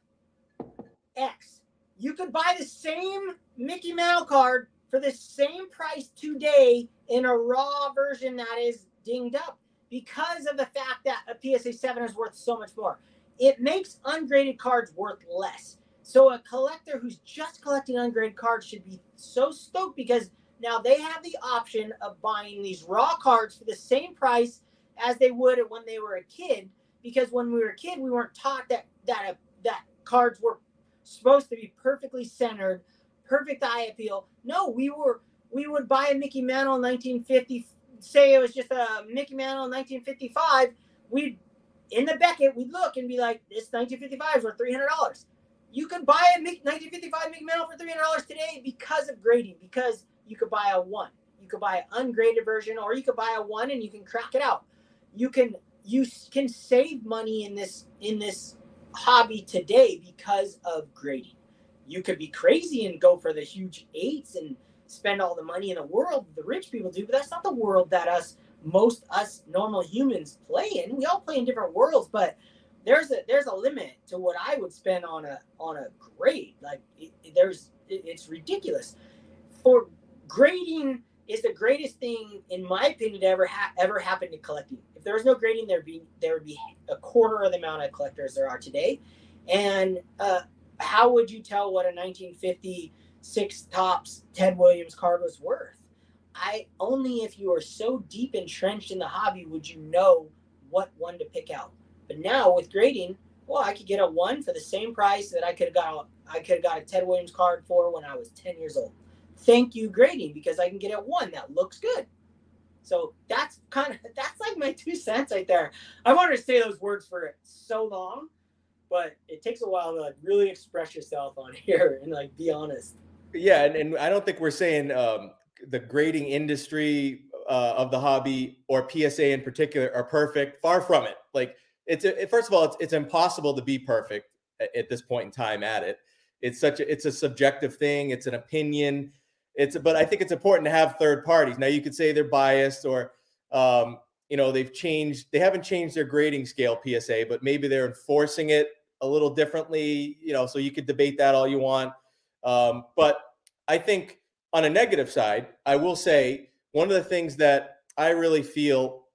X. You could buy the same Mickey Mantle card for the same price today in a raw version that is dinged up because of the fact that a PSA 7 is worth so much more. It makes ungraded cards worth less. So a collector who's just collecting ungraded cards should be so stoked because now they have the option of buying these raw cards for the same price as they would when they were a kid. Because when we were a kid, we weren't taught that that uh, that cards were supposed to be perfectly centered, perfect eye appeal. No, we were we would buy a Mickey Mantle in 1950. Say it was just a Mickey Mantle in 1955. We'd in the Beckett, we'd look and be like, "This 1955 is worth 300 dollars." You could buy a 1955 Mickey Mantle for 300 dollars today because of grading. Because you could buy a one, you could buy an ungraded version, or you could buy a one and you can crack it out. You can you can save money in this in this hobby today because of grading. You could be crazy and go for the huge eights and spend all the money in the world the rich people do, but that's not the world that us most us normal humans play in. We all play in different worlds, but there's a there's a limit to what I would spend on a on a grade. Like it, there's it, it's ridiculous. For grading is the greatest thing in my opinion to ever ha- ever happen to collecting. If there was no grading, there'd be there would be a quarter of the amount of collectors there are today. And uh, how would you tell what a 1956 Topps Ted Williams card was worth? I only if you are so deep entrenched in the hobby would you know what one to pick out. But now with grading, well, I could get a one for the same price that I could have got I could have got a Ted Williams card for when I was 10 years old thank you grading because I can get a one that looks good. So that's kind of that's like my two cents right there. I wanted to say those words for so long, but it takes a while to like really express yourself on here and like be honest. Yeah, and, and I don't think we're saying um, the grading industry uh, of the hobby or PSA in particular are perfect. Far from it. Like it's a, first of all, it's, it's impossible to be perfect at, this point in time. At it, it's such a it's a subjective thing. It's an opinion it's but I think it's important to have third parties. Now you could say they're biased or um, you know they've changed they haven't changed their grading scale PSA, but maybe they're enforcing it a little differently. You know, so you could debate that all you want. Um, but I think on a negative side, I will say one of the things that I really feel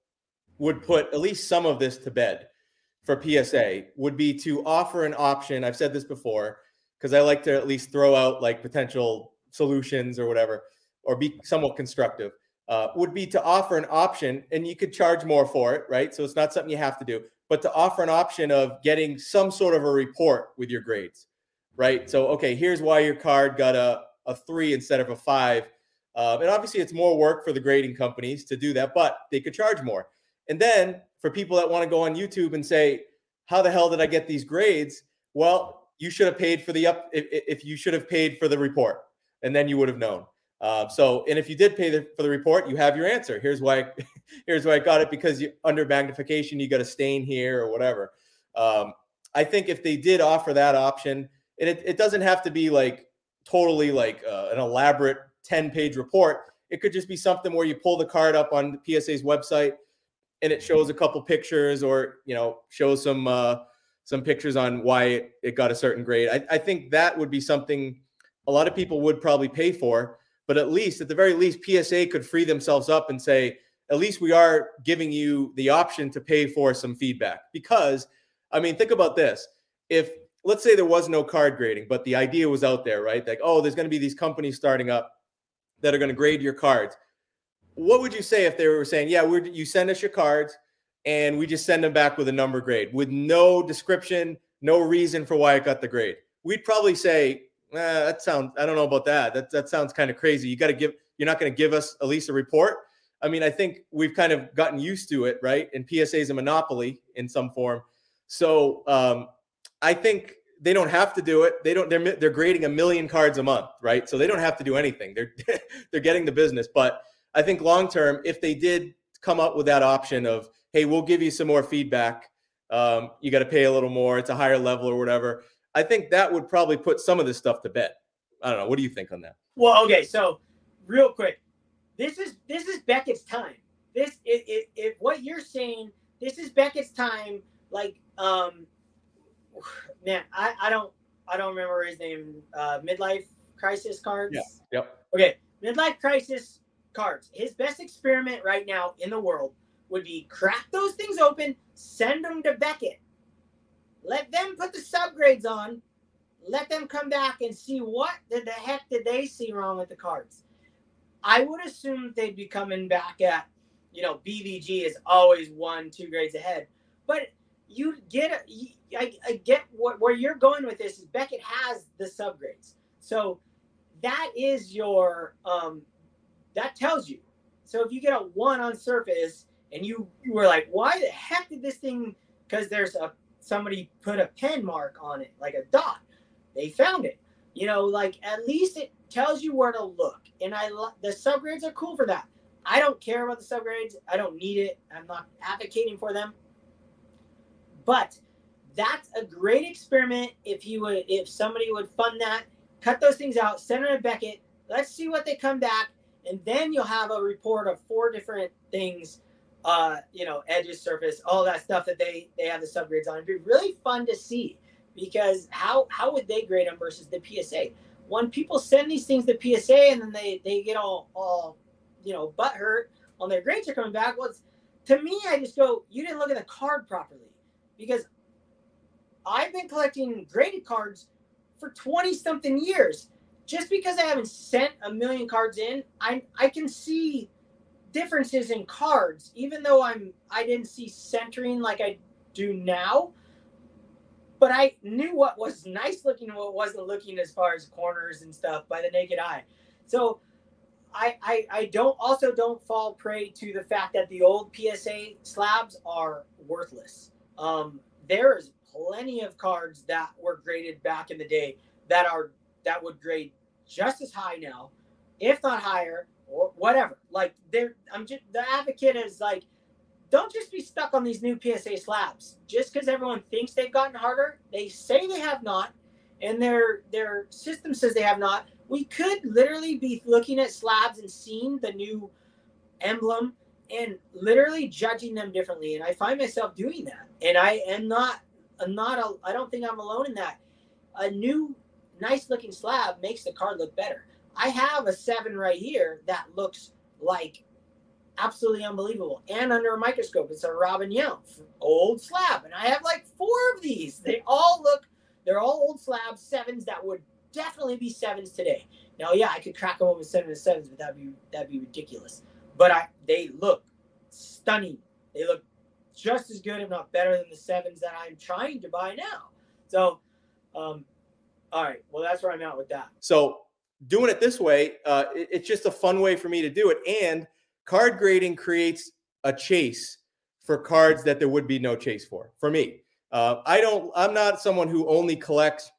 would put at least some of this to bed for PSA would be to offer an option. I've said this before because I like to at least throw out like potential solutions or whatever, or be somewhat constructive, uh, would be to offer an option, and you could charge more for it, right? So it's not something you have to do, but to offer an option of getting some sort of a report with your grades, right? So okay, here's why your card got a a three instead of a five. Uh, and obviously, it's more work for the grading companies to do that, but they could charge more. And then for people that want to go on YouTube and say, "How the hell did I get these grades?" Well, you should have paid for the up. If, if you should have paid for the report, and then you would have known. Uh, so, and if you did pay the, for the report, you have your answer. Here's why. here's why I got it because you, under magnification, you got a stain here or whatever. Um, I think if they did offer that option, and it, it doesn't have to be like totally like uh, an elaborate 10 page report. It could just be something where you pull the card up on the PSA's website and it shows a couple pictures or, you know, shows some, uh, some pictures on why it got a certain grade. I, I think that would be something a lot of people would probably pay for. But at least, at the very least, PSA could free themselves up and say, at least we are giving you the option to pay for some feedback. Because, I mean, think about this. If, let's say there was no card grading, but the idea was out there, right? Like, oh, there's going to be these companies starting up that are going to grade your cards. What would you say if they were saying, yeah, we're, you send us your cards and we just send them back with a number grade with no description, no reason for why it got the grade? We'd probably say, eh, that sounds I don't know about that. That that sounds kind of crazy. You got to give you're not going to give us at least a report. I mean, I think we've kind of gotten used to it, right? And PSA is a monopoly in some form. So um, I think they don't have to do it. They don't. They're they're grading a million cards a month, right? So they don't have to do anything. They're they're getting the business. But I think long term, if they did come up with that option of, hey, we'll give you some more feedback. Um, you got to pay a little more. It's a higher level or whatever. I think that would probably put some of this stuff to bed. I don't know. What do you think on that? Well, okay, so real quick, this is this is Beckett's time. This if if what you're saying, this is Beckett's time. Like, um, man, I I don't I don't remember his name. Uh, midlife crisis cards. Yeah. Yep. Okay, midlife crisis cards. His best experiment right now in the world would be crack those things open, send them to Beckett, let them put the subgrades on, let them come back and see what the, the heck did they see wrong with the cards. I would assume they'd be coming back at, you know, BVG is always one, two grades ahead. But you get, I, I get what where you're going with this is Beckett has the subgrades. So that is your, um, that tells you. So if you get a one on surface and you, you were like, why the heck did this thing, because there's a, somebody put a pen mark on it, like a dot. They found it. You know, like at least it tells you where to look. And I the subgrades are cool for that. I don't care about the subgrades. I don't need it. I'm not advocating for them. But that's a great experiment if you would if somebody would fund that, cut those things out, send to Beckett. Let's see what they come back, and then you'll have a report of four different things, uh, you know, edges, surface, all that stuff that they they have the subgrades on. It'd be really fun to see because how how would they grade them versus the PSA? When people send these things to PSA and then they they get all all you know butt hurt on their grades are coming back. Well, to me, I just go, you didn't look at the card properly because I've been collecting graded cards for 20 something years. Just because I haven't sent a million cards in, I I can see differences in cards, even though I'm I didn't see centering like I do now but I knew what was nice looking and what wasn't looking as far as corners and stuff by the naked eye. So I, I, I don't also don't fall prey to the fact that the old PSA slabs are worthless. Um, there is plenty of cards that were graded back in the day that are that would grade just as high now, if not higher, or whatever. Like there, I'm just the advocate is like don't just be stuck on these new PSA slabs. Just because everyone thinks they've gotten harder, they say they have not, and their their system says they have not. We could literally be looking at slabs and seeing the new emblem and literally judging them differently. And I find myself doing that. And I am not I'm not a, I don't think I'm alone in that. A new nice looking slab makes the card look better. I have a seven right here that looks like absolutely unbelievable. And under a microscope, it's a Robin Yount old slab, and I have like four of these. They all look, they're all old slabs, sevens that would definitely be sevens today. Now, yeah, I could crack them open seven to sevens, but that'd be that'd be ridiculous. But I, they look stunning. They look just as good, if not better, than the sevens that I'm trying to buy now. So, um, all right, well, that's where I'm at with that. So, doing it this way, uh, it, it's just a fun way for me to do it, and card grading creates a chase for cards that there would be no chase for. For me, uh, I don't. I'm not someone who only collects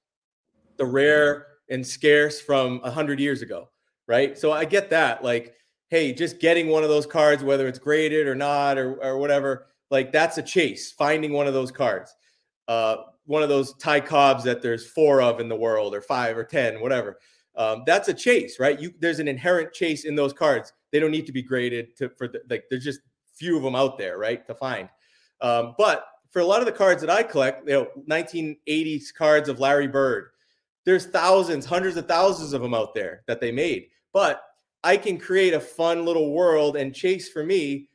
the rare and scarce from a hundred years ago, right? So I get that. Like, hey, just getting one of those cards, whether it's graded or not, or or whatever, like that's a chase. Finding one of those cards, uh, one of those Ty Cobbs that there's four of in the world, or five or ten, whatever. Um, that's a chase, right? You there's an inherent chase in those cards they don't need to be graded to for the, like there's just few of them out there, right, to find. Um, but for a lot of the cards that I collect, you know, 1980s cards of Larry Bird, there's thousands, hundreds of thousands of them out there that they made. But I can create a fun little world and chase for me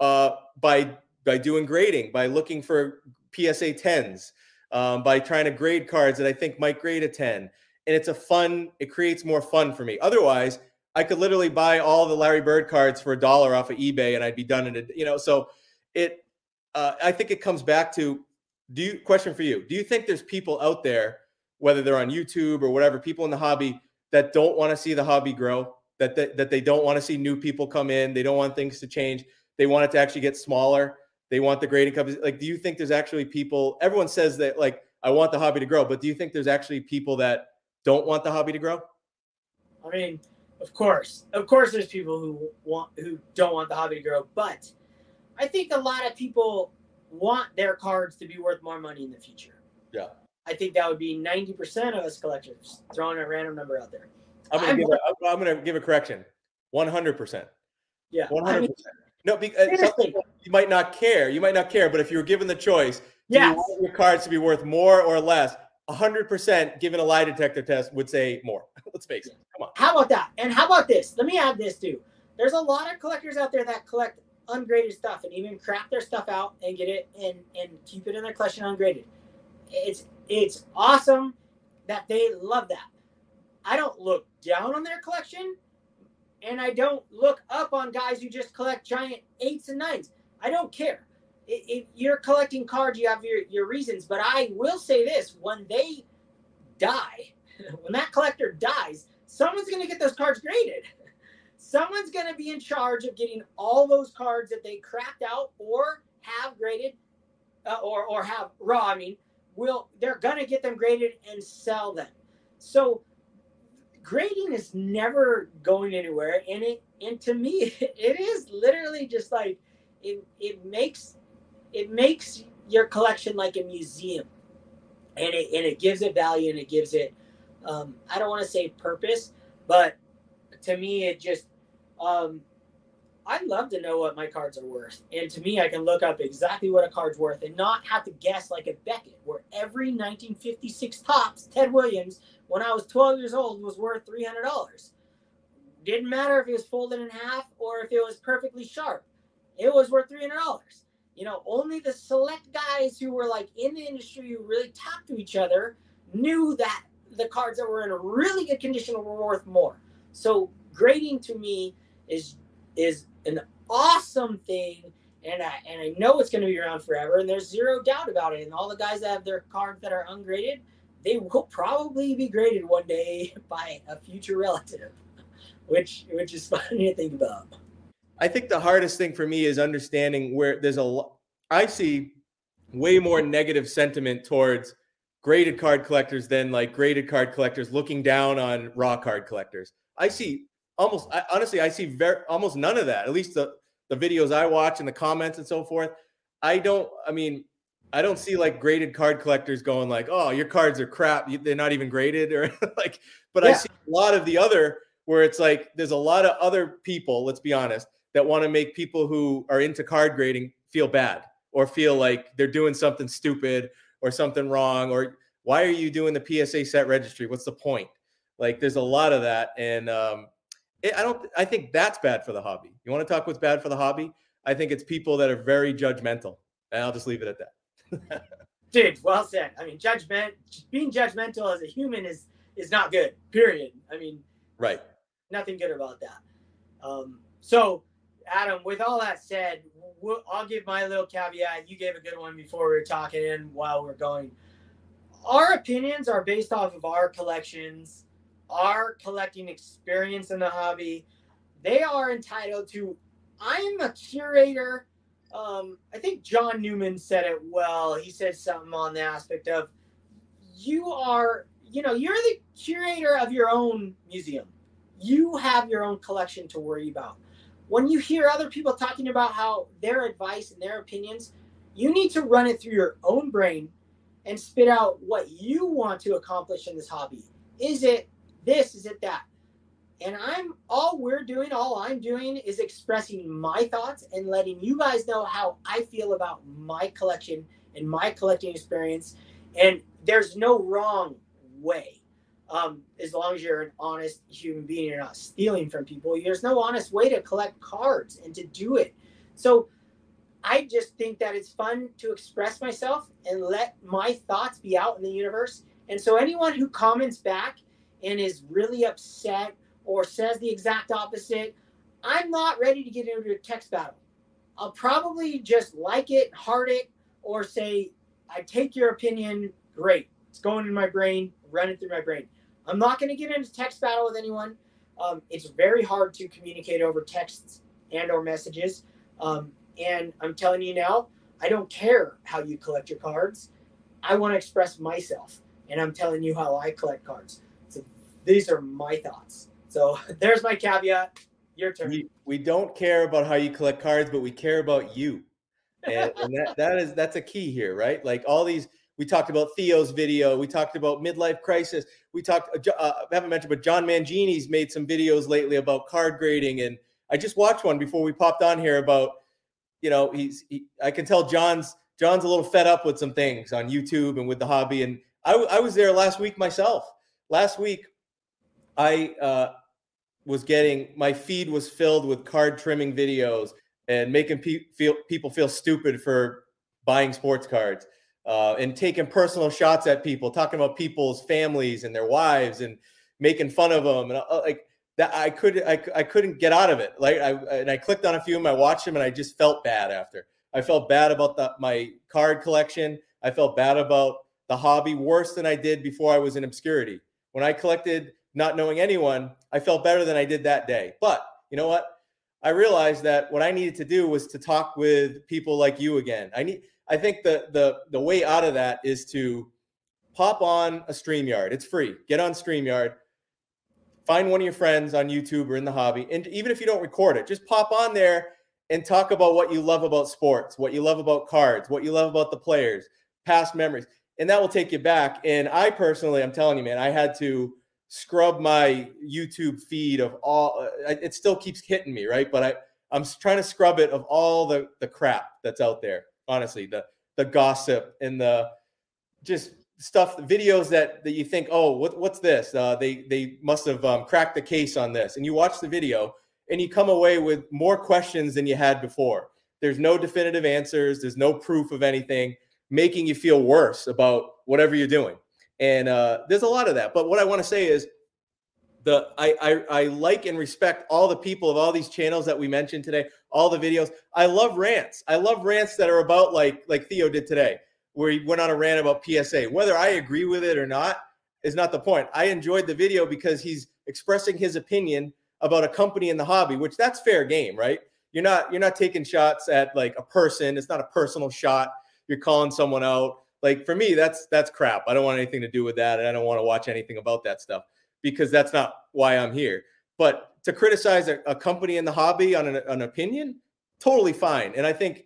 uh, by by doing grading, by looking for PSA 10s, um, by trying to grade cards that I think might grade a 10. And it's a fun, it creates more fun for me. Otherwise, I could literally buy all the Larry Bird cards for a dollar off of eBay and I'd be done in it. You know, so it. Uh, I think it comes back to do you question for you? Do you think there's people out there, whether they're on YouTube or whatever, people in the hobby that don't want to see the hobby grow, that they, that they don't want to see new people come in, they don't want things to change, they want it to actually get smaller, they want the grading companies. Like, do you think there's actually people? Everyone says that like I want the hobby to grow, but do you think there's actually people that don't want the hobby to grow? I mean, of course, of course, there's people who want who don't want the hobby to grow, but I think a lot of people want their cards to be worth more money in the future. Yeah, I think that would be ninety percent of us collectors throwing a random number out there. I'm gonna, I'm, give, a, I'm gonna give a correction. One hundred percent. Yeah, one hundred percent. No, because uh, you might not care. You might not care, but if you were given the choice, yeah, your cards to be worth more or less? 100% given a lie detector test would say more. Let's face it. Come on. How about that? And how about this? Let me add this too. There's a lot of collectors out there that collect ungraded stuff and even crap their stuff out and get it and and keep it in their collection ungraded. It's it's awesome that they love that. I don't look down on their collection, and I don't look up on guys who just collect giant eights and nines. I don't care. If you're collecting cards, you have your, your reasons. But I will say this when they die, when that collector dies, someone's going to get those cards graded. Someone's going to be in charge of getting all those cards that they cracked out or have graded uh, or, or have raw. I mean, will they're going to get them graded and sell them. So grading is never going anywhere. And it, and to me, it is literally just like, it, it makes, it makes your collection like a museum and it, and it gives it value and it gives it, um, I don't want to say purpose, but to me, it just um, I'd love to know what my cards are worth. And to me, I can look up exactly what a card's worth and not have to guess like a Beckett, where every 1956 Topps Ted Williams, when I was 12 years old, was worth $300. Didn't matter if it was folded in half or if it was perfectly sharp. It was worth $300. You know, only the select guys who were like in the industry who really talked to each other knew that the cards that were in a really good condition were worth more. So grading to me is is an awesome thing and I and I know it's going to be around forever and there's zero doubt about it and all the guys that have their cards that are ungraded they will probably be graded one day by a future relative which which is funny to think about I think the hardest thing for me is understanding where there's a I see way more negative sentiment towards graded card collectors than like graded card collectors looking down on raw card collectors. I see almost I, honestly, I see very almost none of that. At least the the videos I watch and the comments and so forth. I don't. I mean, I don't see like graded card collectors going like, "Oh, your cards are crap. They're not even graded," or like. But yeah. I see a lot of the other where it's like there's a lot of other people. Let's be honest, that want to make people who are into card grading feel bad or feel like they're doing something stupid or something wrong or why are you doing the PSA set registry? What's the point? Like, there's a lot of that, and um, it, I don't. I think that's bad for the hobby. You want to talk what's bad for the hobby? I think it's people that are very judgmental, and I'll just leave it at that. Dude, well said. I mean, judgment, being judgmental as a human is is not good. Period. I mean, right. Nothing good about that. Um, so, Adam, with all that said, we'll, I'll give my little caveat. You gave a good one before we were talking and while we're going. Our opinions are based off of our collections our collecting experience in the hobby, they are entitled to. I'm a curator. Um, I think John Newman said it well. He said something on the aspect of you are, you know, you're the curator of your own museum. You have your own collection to worry about. When you hear other people talking about how their advice and their opinions, you need to run it through your own brain and spit out what you want to accomplish in this hobby. Is it this, is it that? And I'm all we're doing, all I'm doing is expressing my thoughts and letting you guys know how I feel about my collection and my collecting experience. And there's no wrong way. Um, as long as you're an honest human being, you're not stealing from people. There's no honest way to collect cards and to do it. So I just think that it's fun to express myself and let my thoughts be out in the universe. And so anyone who comments back and is really upset or says the exact opposite, I'm not ready to get into a text battle. I'll probably just like it, heart it, or say, I take your opinion, great. It's going in my brain, run it through my brain. I'm not going to get into text battle with anyone. Um, it's very hard to communicate over texts and or messages. Um, and I'm telling you now, I don't care how you collect your cards. I want to express myself, and I'm telling you how I collect cards So these are my thoughts. So there's my caveat. Your turn. We, we don't care about how you collect cards, but we care about you. And, and that, that is that's a key here, right? Like all these we talked about Theo's video. We talked about midlife crisis. We talked. Uh, uh, I haven't mentioned, but John Mangini's made some videos lately about card grading, and I just watched one before we popped on here about, you know, he's. He, I can tell John's John's a little fed up with some things on YouTube and with the hobby, and I, I was there last week myself. Last week, I uh, was getting my feed was filled with card trimming videos and making pe- feel people feel stupid for buying sports cards uh, and taking personal shots at people, talking about people's families and their wives and making fun of them and uh, like that. I could I, I couldn't get out of it. Like I and I clicked on a few of them, I watched them, and I just felt bad after. I felt bad about the, my card collection. I felt bad about the hobby worse than I did before I was in obscurity. When I collected not knowing anyone, I felt better than I did that day. But you know what? I realized that what I needed to do was to talk with people like you again. I need I think the the the way out of that is to pop on a StreamYard. It's free. Get on StreamYard. Find one of your friends on YouTube or in the hobby. And even if you don't record it, just pop on there and talk about what you love about sports, what you love about cards, what you love about the players, past memories. And that will take you back. And I personally, I'm telling you, man, I had to scrub my YouTube feed of all. Uh, it still keeps hitting me, right? But I I'm trying to scrub it of all the the crap that's out there. Honestly, the the gossip and the just stuff, videos that that you think, oh, what, what's this? Uh, they they must have um, cracked the case on this, and you watch the video and you come away with more questions than you had before. There's no definitive answers. There's no proof of anything, making you feel worse about whatever you're doing. And uh, there's a lot of that. But what I want to say is, the I, I I like and respect all the people of all these channels that we mentioned today, all the videos. I love rants. I love rants that are about like like Theo did today, where he went on a rant about PSA. Whether I agree with it or not is not the point. I enjoyed the video because he's expressing his opinion about a company in the hobby, which that's fair game, right? You're not you're not taking shots at like a person. It's not a personal shot. You're calling someone out like for me, that's that's crap. I don't want anything to do with that, and I don't want to watch anything about that stuff because that's not why I'm here. But to criticize a, a company in the hobby on an, an opinion, totally fine. And I think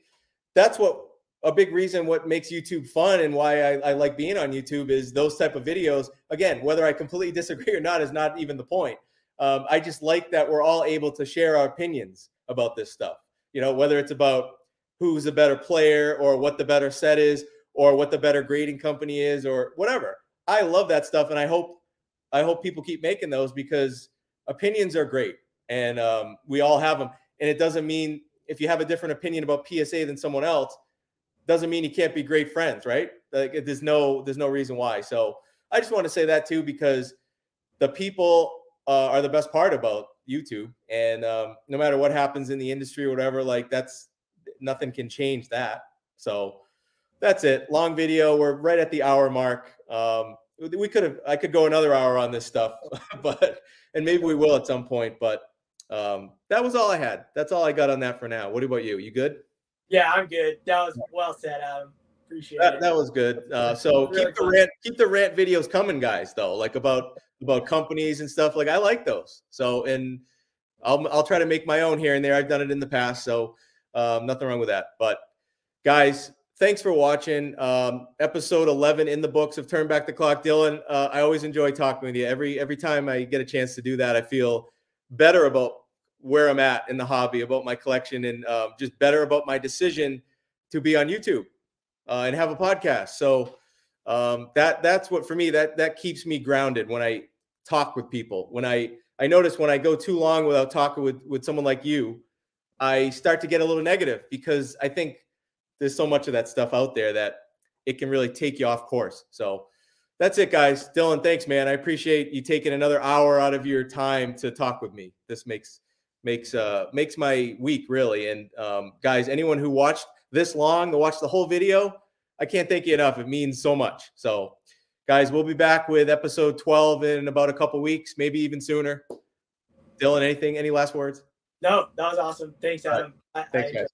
that's what a big reason what makes YouTube fun and why I, I, like being on YouTube is those type of videos. Again, whether I completely disagree or not is not even the point. Um, I just like that we're all able to share our opinions about this stuff. You know, whether it's about who's a better player or what the better set is or what the better grading company is or whatever. I love that stuff, and I hope I hope people keep making those because opinions are great, and um, we all have them. And it doesn't mean if you have a different opinion about PSA than someone else, doesn't mean you can't be great friends, right? Like there's no there's no reason why. So I just want to say that too because the people uh, are the best part about YouTube, and um, no matter what happens in the industry or whatever, like that's nothing can change that. So that's it. Long video. We're right at the hour mark. Um, we could have, I could go another hour on this stuff, but, and maybe we will at some point, but um, that was all I had. That's all I got on that for now. What about you? You good? Yeah, I'm good. That was well said, Adam. Appreciate that, it. That was good. Uh, so really keep the rant, keep the rant videos coming, guys. Though, like about about companies and stuff. Like I like those. So, and I'll I'll try to make my own here and there. I've done it in the past, so um, nothing wrong with that. But guys, thanks for watching. Um, episode 11 in the books of Turn Back the Clock. Dylan, uh, I always enjoy talking with you. Every every time I get a chance to do that, I feel better about where I'm at in the hobby, about my collection, and uh, just better about my decision to be on YouTube uh, and have a podcast. So um, that that's what for me that that keeps me grounded when I talk with people. When I I notice when I go too long without talking with with someone like you, I start to get a little negative because I think there's so much of that stuff out there that it can really take you off course. So that's it, guys. Dylan, thanks, man. I appreciate you taking another hour out of your time to talk with me. This makes makes uh makes my week really. And um, guys, anyone who watched this long, to watch the whole video, I can't thank you enough. It means so much. So, guys, we'll be back with episode 12 in about a couple weeks, maybe even sooner. Dylan, anything? Any last words? No, that was awesome. Thanks, Adam. Right. Thanks, I, guys.